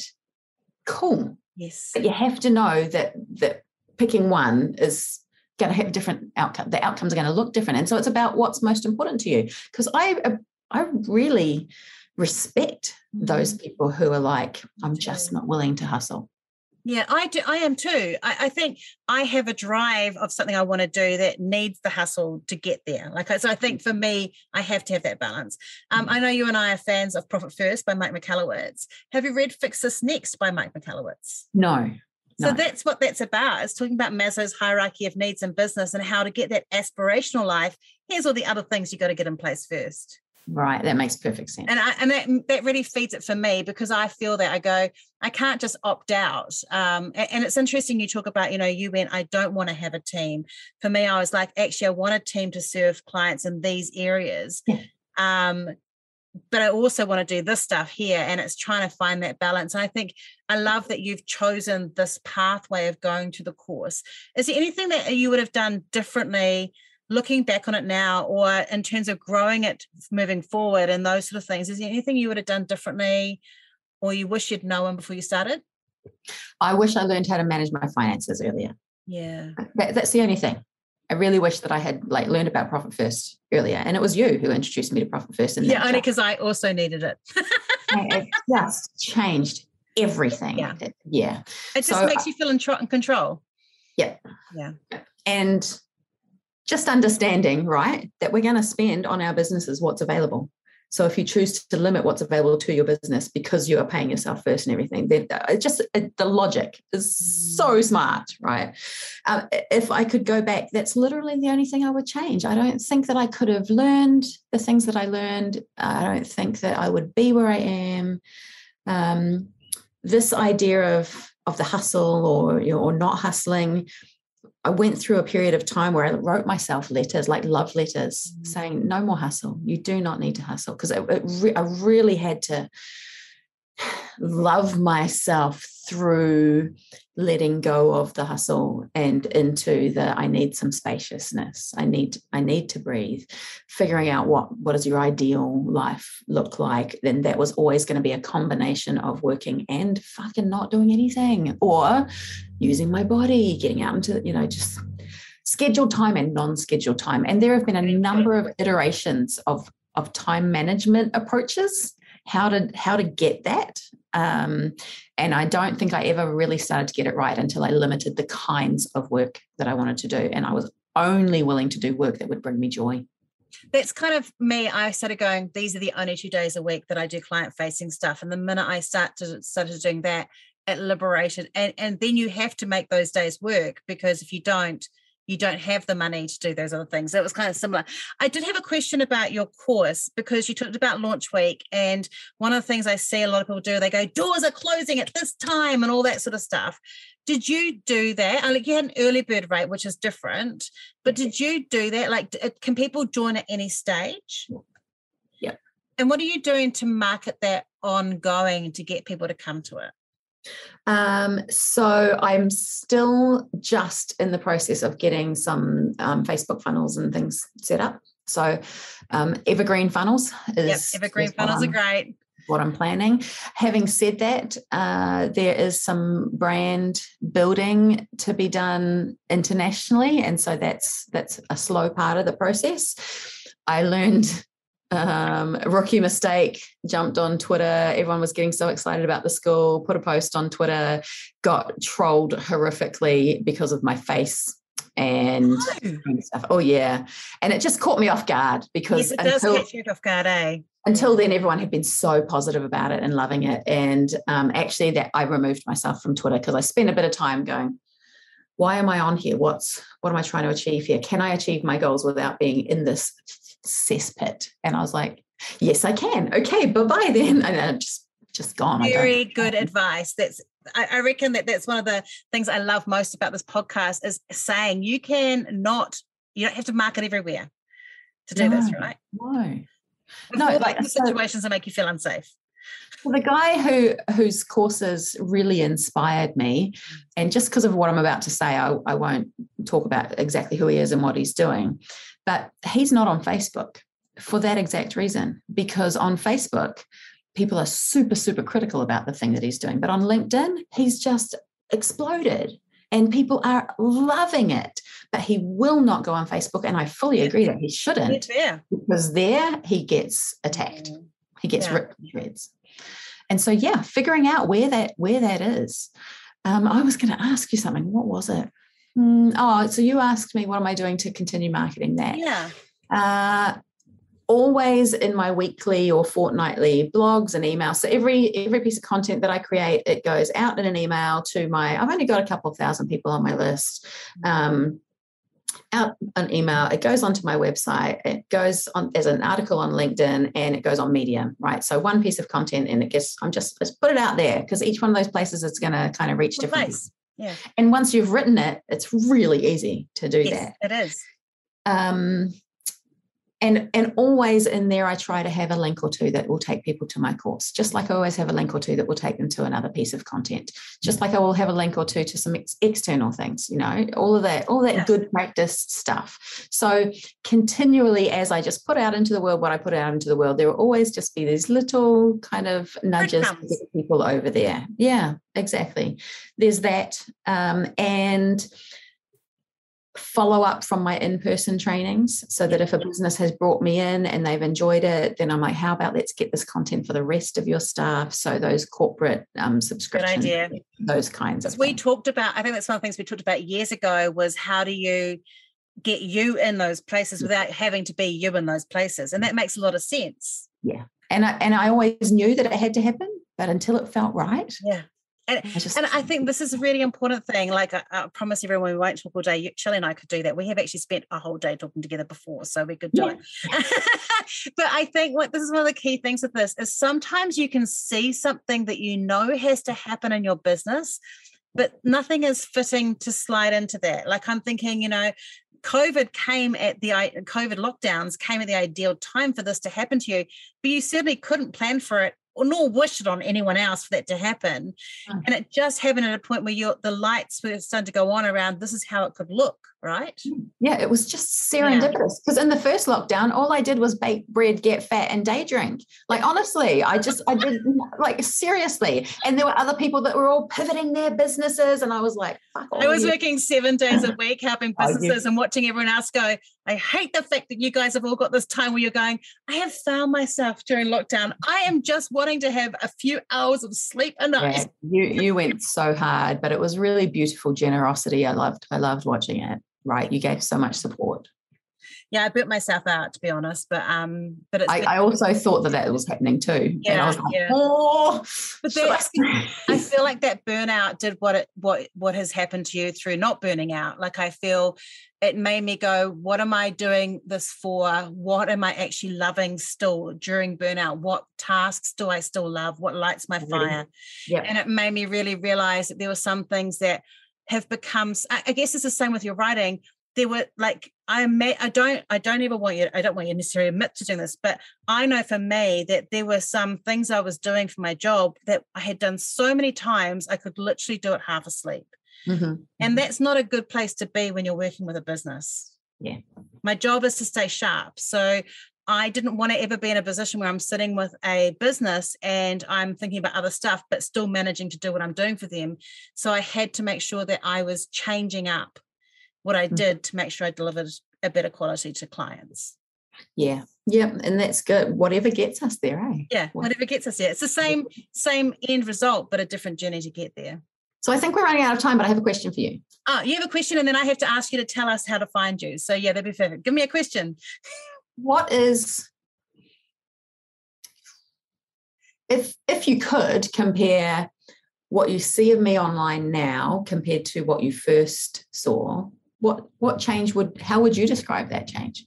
cool. Yes. But you have to know that that picking one is going to have different outcome. The outcomes are going to look different, and so it's about what's most important to you. Because I uh, I really respect mm-hmm. those people who are like, I'm just not willing to hustle. Yeah, I do. I am too. I, I think I have a drive of something I want to do that needs the hustle to get there. Like, so I think for me, I have to have that balance. Um, Mm. I know you and I are fans of Profit First by Mike Michalowicz. Have you read Fix This Next by Mike Michalowicz? No. So No. that's what that's about. It's talking about Maslow's hierarchy of needs in business and how to get that aspirational life. Here's all the other things you got to get in place first. Right. That makes perfect sense. and I, and that that really feeds it for me because I feel that I go I can't just opt out. Um, a- and, it's interesting you talk about you know you went I don't want to have a team. For me, I was like actually I want a team to serve clients in these areas. Yeah. Um, but I also want to do this stuff here, and it's trying to find that balance. And I think I love that you've chosen this pathway of going to the course. Is there anything that you would have done differently? Looking back on it now or in terms of growing it moving forward and those sort of things is there anything you would have done differently or you wish you'd known before you started I wish I learned how to manage my finances earlier. yeah uh, That, that's the only thing. I really wish that I had like learned about Profit First earlier. And it was you who introduced me to Profit First. And yeah only because i also needed it it just changed everything. Yeah. It- yeah. it just So, makes uh you feel in, in control Yeah. Yeah. And just understanding, right, that we're going to spend on our businesses what's available. So if you choose to limit what's available to your business because you are paying yourself first and everything, then uh, it just the logic is so smart, right? Um, if I could go back, that's literally the only thing I would change. I don't think that I could have learned the things that I learned. I don't think that I would be where I am. Um, this idea of of the hustle or you know, or not hustling I went through a period of time where I wrote myself letters, like love letters, Mm. saying, no more hustle. You do not need to hustle. Because re- I really had to love myself through letting go of the hustle and into the I need some spaciousness. I need I need to breathe. Figuring out what what does your ideal life look like. Then that was always going to be a combination of working and fucking not doing anything or using my body, getting out into, you know, just scheduled time and non-scheduled time. And there have been a number of iterations of of time management approaches, how to how to get that. Um, and I don't think I ever really started to get it right until I limited the kinds of work that I wanted to do. And I was only willing to do work that would bring me joy. that's kind of me i started going these are the only two days a week that i do client facing stuff and the minute i started started doing that it liberated and and then you have to make those days work because if you don't you don't have the money to do those other things. It was kind of similar. I did have a question about your course because you talked about launch week. And one of the things I see a lot of people do, they go, doors are closing at this time and all that sort of stuff. Did you do that? I Like you had an early bird rate, which is different, but did you do that? Like, uh, can people join at any stage? Yeah. And what are you doing to market that ongoing to get people to come to it? Um, so I'm still just in the process of getting some um, Facebook funnels and things set up. So um, evergreen funnels is Yep. Evergreen is funnels are great. what I'm planning. Having said that, uh, there is some brand building to be done internationally, and so that's that's a slow part of the process. I learned um, rookie mistake. Jumped on Twitter. Everyone was getting so excited about the school. Put a post on Twitter. Got trolled horrifically because of my face. And and stuff. Oh yeah, and it just caught me off guard because Yes, it does until catch you off guard, eh? until then everyone had been so positive about it and loving it and um, actually that i removed myself from twitter because i spent a bit of time going why am i on here what's what am i trying to achieve here can i achieve my goals without being in this cesspit and i was like Yes, I can. Okay, bye bye then. And I just just gone. Very good advice. That's I, reckon that that's one of the things I love most about this podcast is saying you can not you don't have to market everywhere to do no, this, right? No. Before no, like the situations that make you feel unsafe. Well, the guy who whose courses really inspired me, and just because of what I'm about to say, I, I won't talk about exactly who he is and what he's doing, but he's not on Facebook for that exact reason. Because on Facebook, people are super, super critical about the thing that he's doing. But on LinkedIn, he's just exploded and people are loving it. But he will not go on Facebook. And I fully agree that he shouldn't. Yeah. Because there he gets attacked. He gets yeah. ripped to shreds. And so yeah, figuring out where that where that is. Um, I was going to ask you something. What was it? Mm, oh, so you asked me, what am I doing to continue marketing that? Yeah. Uh, always in my weekly or fortnightly blogs and emails. So every every piece of content that I create, it goes out in an email to my. I've only got a couple of thousand people on my list. Um, out an email, it goes onto my website, it goes on as an article on LinkedIn, and it goes on Medium, right? So one piece of content, and it gets. I'm just let's put it out there because each one of those places it's going to kind of reach different. Place. Yeah. And once you've written it, it's really easy to do yes, that. It is. Um, and and always in there i try to have a link or two that will take people to my course just like i always have a link or two that will take them to another piece of content. Just like i will have a link or two to some ex- external things you know all of that all that yeah. good practice stuff. So continually as i just put out into the world what i put out into the world there will always just be these little kind of nudges to get people over there. Yeah exactly. There's that um, and follow up from my in-person trainings so that if a business has brought me in and they've enjoyed it then i'm like how about let's get this content for the rest of your staff? So those corporate um, subscriptions those kinds of we things. talked about i think that's one of the things we talked about years ago was how do you get you in those places without having to be you in those places? And that makes a lot of sense. Yeah. And I, and I always knew that it had to happen but until it felt right yeah and, I just, and I think this is a really important thing. Like I, I, promise everyone, we won't talk all day. Shelley and I could do that. We have actually spent a whole day talking together before, so we could do yeah. it. but I think what this is one of the key things with this is sometimes you can see something that you know has to happen in your business, but nothing is fitting to slide into that. Like I'm thinking, you know, COVID came at the COVID lockdowns came at the ideal time for this to happen to you, but you certainly couldn't plan for it or nor wish it on anyone else for that to happen. Mm. And it just happened at a point where the lights were starting to go on around this is how it could look right? Mm. Yeah, it was just serendipitous. Because yeah. in the first lockdown, all I did was bake bread, get fat, and day drink. Like honestly, I just I did like seriously. And there were other people that were all pivoting their businesses, and I was like, fuck. I was you. working seven days a week helping businesses oh, and watching everyone else go. I hate the fact that you guys have all got this time where you're going. I have found myself during lockdown. I am just wanting to have a few hours of sleep a night. Yeah, you you went so hard, but it was really beautiful generosity. I loved I loved watching it right? You gave so much support. Yeah, I burnt myself out to be honest, but um, but I, I, also thought that that was happening too, yeah, and I was like, yeah. oh. But I, I feel like that burnout did what it what what has happened to you through not burning out. Like I feel it made me go, what am I doing this for? What am I actually loving still during burnout? What tasks do I still love? What lights my fire? Yeah. And it made me really realize that there were some things that have become i guess it's the same with your writing there were like i may i don't i don't ever want you i don't want you necessarily admit to doing this but i know for me that there were some things i was doing for my job that i had done so many times i could literally do it half asleep mm-hmm. and mm-hmm. that's not a good place to be when you're working with a business yeah my job is to stay sharp so I didn't want to ever be in a position where I'm sitting with a business and I'm thinking about other stuff, but still managing to do what I'm doing for them. So I had to make sure that I was changing up what I mm. did to make sure I delivered a better quality to clients. Yeah. Yeah. And that's good. Whatever gets us there, eh? Yeah. Whatever gets us there. It's the same, same end result, but a different journey to get there. So I think we're running out of time, but I have a question for you. Oh, you have a question, and then I have to ask you to tell us how to find you. So yeah, that'd be perfect. Give me a question what is if if you could compare what you see of me online now compared to what you first saw what what change would how would you describe that change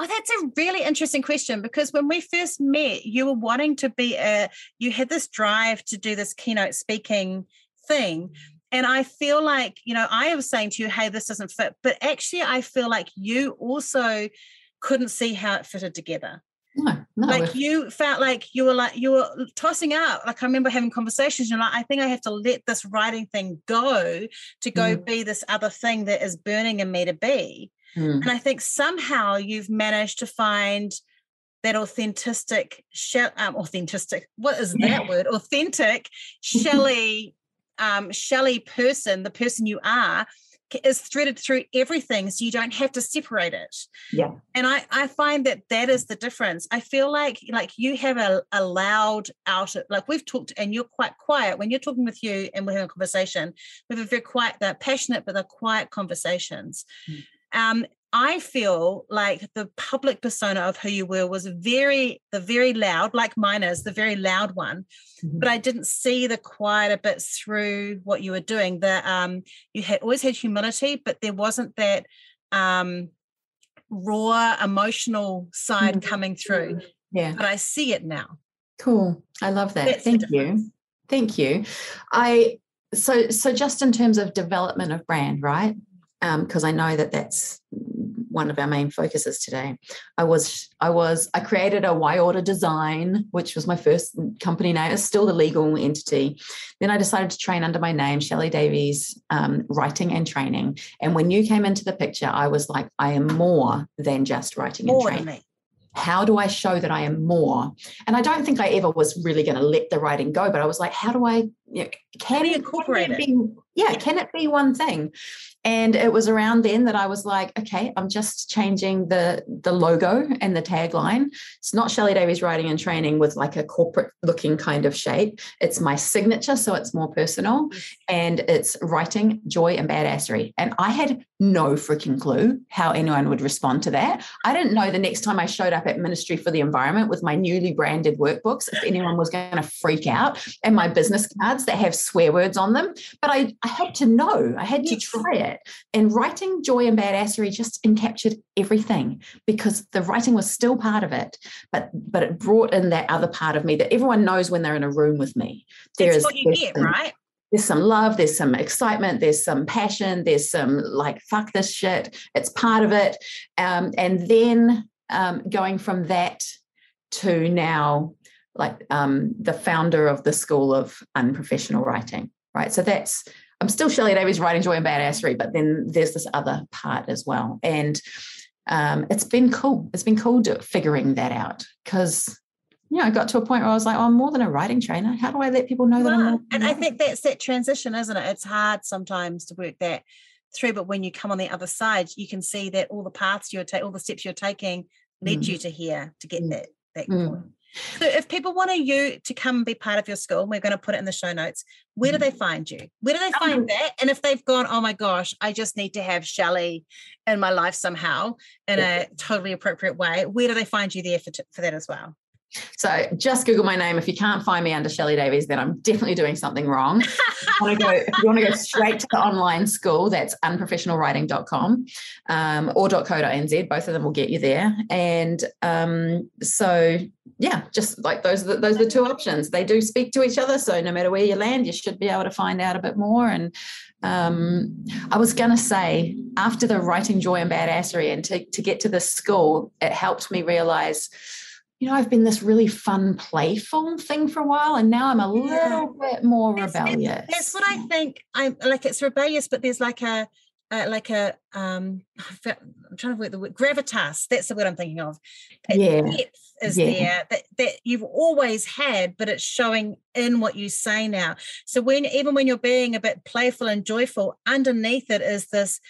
Oh, that's a really interesting question because when we first met, you were wanting to be a, you had this drive to do this keynote speaking thing. And I feel like, you know, I was saying to you, hey, this doesn't fit. But actually, I feel like you also couldn't see how it fitted together. No, no. Like you felt like you were like you were tossing out. Like I remember having conversations. You're like, I think I have to let this writing thing go to go mm. be this other thing that is burning in me to be. Mm. And I think somehow you've managed to find that authentic, um, authentic. What is yeah. that word? Authentic, Shelley, um, Shelley person, the person you are, is threaded through everything so you don't have to separate it. Yeah. And i i find that that is the difference. I feel like like you have a, a loud out like we've talked and you're quite quiet. When you're talking with you and we're having a conversation we have a very quiet they're passionate but they're quiet conversations. Mm. um I feel like the public persona of who you were was very, the very loud, like mine is, the very loud one. Mm-hmm. But I didn't see the quieter bits through what you were doing. The um, you had always had humility, but there wasn't that um, raw emotional side mm-hmm. coming through. Yeah. But I see it now. Cool. I love that. That's Thank you. Thank you. I so so just in terms of development of brand, right? because um, I know that that's one of our main focuses today. I was I was I created a Y Order Design, which was my first company name. It's still the legal entity. Then I decided to train under my name, Shelley Davies, um, writing and training. And when you came into the picture, I was like, I am more than just writing more and training how do I show that I am more? And I don't think I ever was really going to let the writing go, but I was like, how do I, you know, can, it, incorporate can it, it? Be, yeah, can it be one thing? And it was around then that I was like, okay, I'm just changing the the logo and the tagline. It's not Shelley Davies writing and training with like a corporate looking kind of shape. It's my signature, so it's more personal, and it's writing joy and badassery. And I had no freaking clue how anyone would respond to that. I didn't know the next time I showed up at Ministry for the Environment with my newly branded workbooks if anyone was going to freak out and my business cards that have swear words on them. But I, I had to know. I had to try it. And writing Joy and Badassery just encaptured everything because the writing was still part of it, but but it brought in that other part of me that everyone knows when they're in a room with me. There is what you get, some, right? There's some love, there's some excitement, there's some passion, there's some like fuck this shit. It's part of it, um, and then um, going from that to now like um, the founder of the school of unprofessional writing right so that's I'm still Shelley Davies writing Joy and Badassery, but then there's this other part as well. And um, it's been cool. It's been cool to figuring that out because you know, I got to a point where I was like, oh, I'm more than a writing trainer. How do I let people know that I'm more? And I think that's that transition, isn't it? It's hard sometimes to work that through, but when you come on the other side, you can see that all the paths you're taking, all the steps you're taking led mm. you to here to get mm. that that mm. point. So if people want you to come and be part of your school, we're going to put it in the show notes. Where do they mm-hmm. find you? Where do they find um, that? And if they've gone, oh my gosh, I just need to have Shelley in my life somehow in a totally appropriate way, where do they find you there for, for that as well? So just Google my name. If you can't find me under Shelley Davies, then I'm definitely doing something wrong. you want to go, you want to go straight to the online school, that's unprofessionalwriting.com um, or .co.nz. Both of them will get you there. And um, so, yeah, just like those are the, those are the two options. They do speak to each other. So no matter where you land, you should be able to find out a bit more. And um, I was going to say, after the writing joy and badassery and to, to get to the school, it helped me realize – you know, I've been this really fun, playful thing for a while, and now I'm a yeah. little bit more that's, rebellious. That's what I think. I'm like it's rebellious, but there's like a, like a um, I'm trying to work the word gravitas. That's the word I'm thinking of. Yeah, depth is yeah. there that that you've always had, but it's showing in what you say now. So when even when you're being a bit playful and joyful, underneath it is this.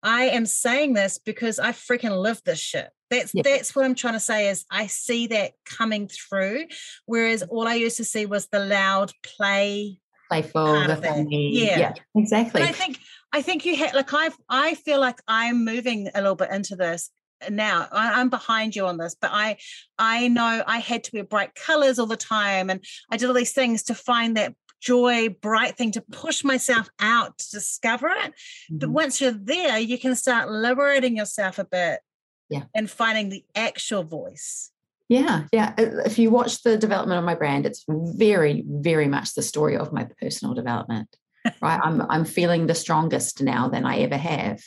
I am saying this because I freaking live this shit. That's yeah. that's what I'm trying to say is I see that coming through, whereas all I used to see was the loud play, playful, the funny. Yeah. yeah, exactly. But I think I think you had like I I feel like I'm moving a little bit into this now I, am behind you on this but i i know i had to wear bright colors all the time and i did all these things to find that joy bright thing to push myself out to discover it mm-hmm. but once you're there you can start liberating yourself a bit Yeah. And finding the actual voice. Yeah, yeah. Uh, if you watch the development of my brand, it's very, very much the story of my personal development. right. I'm I'm feeling the strongest now than I ever have.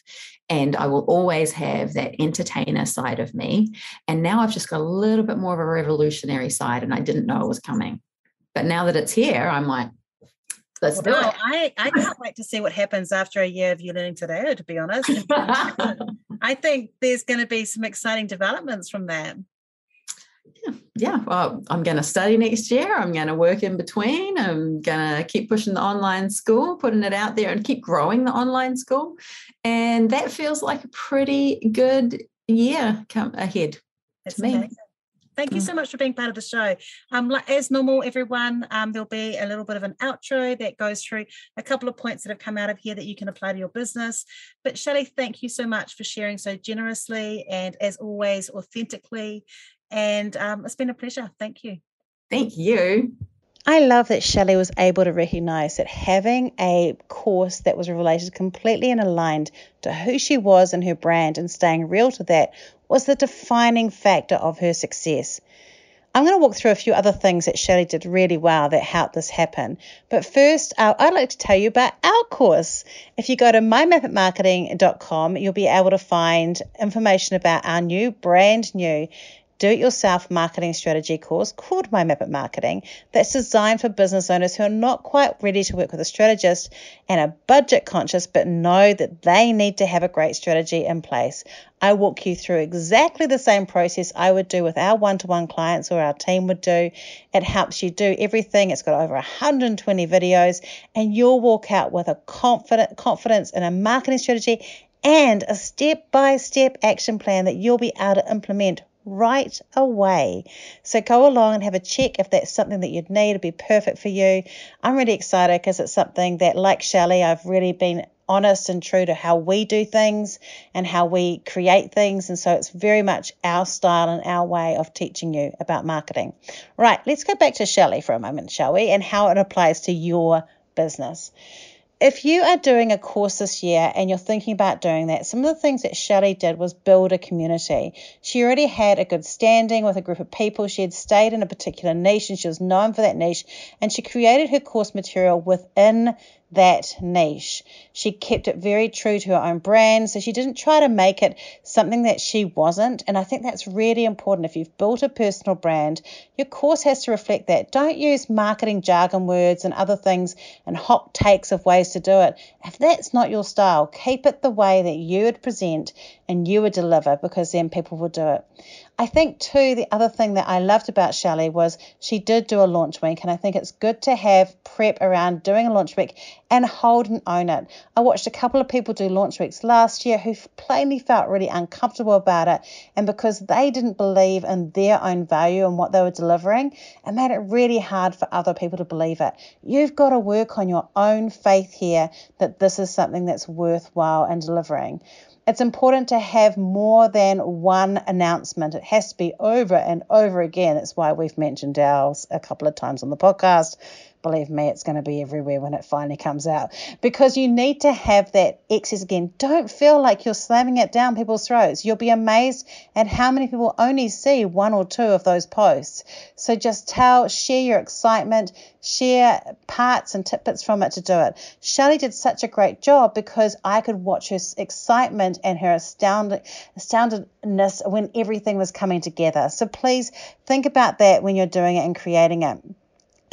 And I will always have that entertainer side of me. And now I've just got a little bit more of a revolutionary side, and I didn't know it was coming. But now that it's here, I'm like, let's well, do it. I, I can't wait to see what happens after a year of you learning today, to be honest. I think there's going to be some exciting developments from that yeah, yeah. Well, I'm going to study next year. I'm going to work in between. I'm going to keep pushing the online school, putting it out there, and keep growing the online school. And that feels like a pretty good year come ahead That's to me. Amazing. Thank you so much for being part of the show. Um, as normal, everyone, um, there'll be a little bit of an outro that goes through a couple of points that have come out of here that you can apply to your business. But Shelley, thank you so much for sharing so generously and, as always, authentically and um, it's been a pleasure. Thank you. Thank you. I love that Shelley was able to recognize that having a course that was related completely and aligned to who she was and her brand and staying real to that was the defining factor of her success. I'm going to walk through a few other things that Shelley did really well that helped this happen. But first, uh, I'd like to tell you about our course. If you go to mymapitmarketing.com, you'll be able to find information about our new, brand new do it yourself marketing strategy course called My Map It Marketing that's designed for business owners who are not quite ready to work with a strategist and are budget conscious but know that they need to have a great strategy in place. I walk you through exactly the same process I would do with our one to one clients or our team would do. It helps you do everything. It's got over 120 videos, and you'll walk out with a confident confidence in a marketing strategy and a step by step action plan that you'll be able to implement right away. So go along and have a check if that's something that you'd need to be perfect for you. I'm really excited because it's something that, like Shelley, I've really been honest and true to how we do things and how we create things. And so it's very much our style and our way of teaching you about marketing. Right, let's go back to Shelley for a moment, shall we? And how it applies to your business if you are doing a course this year and you're thinking about doing that, some of the things that Shelley did was build a community. She already had a good standing with a group of people. She had stayed in a particular niche and she was known for that niche. And she created her course material within that niche. She kept it very true to her own brand, so she didn't try to make it something that she wasn't. And I think that's really important. If you've built a personal brand, your course has to reflect that. Don't use marketing jargon words and other things and hot takes of ways to do it. If that's not your style, keep it the way that you would present and you would deliver because then people would do it. I think too the other thing that I loved about Shelley was she did do a launch week and I think it's good to have prep around doing a launch week and hold and own it. I watched a couple of people do launch weeks last year who plainly felt really uncomfortable about it and because they didn't believe in their own value and what they were delivering, it made it really hard for other people to believe it. You've got to work on your own faith here that this is something that's worthwhile and delivering it's important to have more than one announcement. It has to be over and over again. That's why we've mentioned ours a couple of times on the podcast believe me, it's going to be everywhere when it finally comes out because you need to have that access again. Don't feel like you're slamming it down people's throats. You'll be amazed at how many people only see one or two of those posts. So just tell, share your excitement, share parts and tidbits from it to do it. Shelley did such a great job because I could watch her excitement and her astounded, astoundedness when everything was coming together. So please think about that when you're doing it and creating it.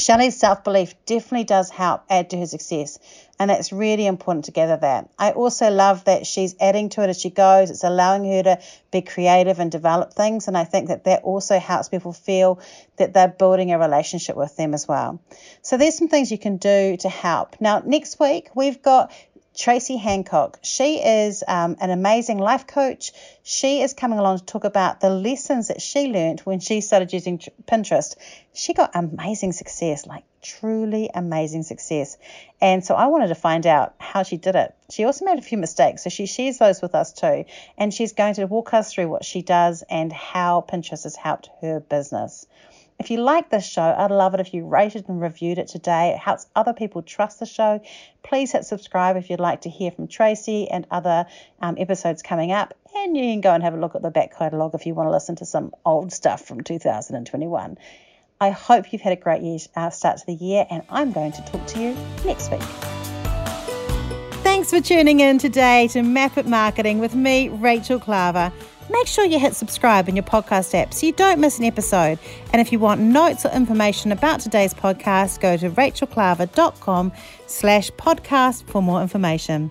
Shelley's self belief definitely does help add to her success, and that's really important to gather that. I also love that she's adding to it as she goes. It's allowing her to be creative and develop things, and I think that that also helps people feel that they're building a relationship with them as well. So there's some things you can do to help. Now, next week we've got Tracy Hancock. She is um, an amazing life coach. She is coming along to talk about the lessons that she learned when she started using Pinterest. She got amazing success, like truly amazing success. And so I wanted to find out how she did it. She also made a few mistakes, so she shares those with us too. And she's going to walk us through what she does and how Pinterest has helped her business. If you like this show, I'd love it if you rated and reviewed it today. It helps other people trust the show. Please hit subscribe if you'd like to hear from Tracy and other um, episodes coming up. And you can go and have a look at the back catalogue if you want to listen to some old stuff from 2021. I hope you've had a great year, uh, start to the year, and I'm going to talk to you next week. Thanks for tuning in today to Map It Marketing with me, Rachel Klaver. Make sure you hit subscribe in your podcast app so you don't miss an episode. And if you want notes or information about today's podcast, go to rachelklaver.com slash podcast for more information.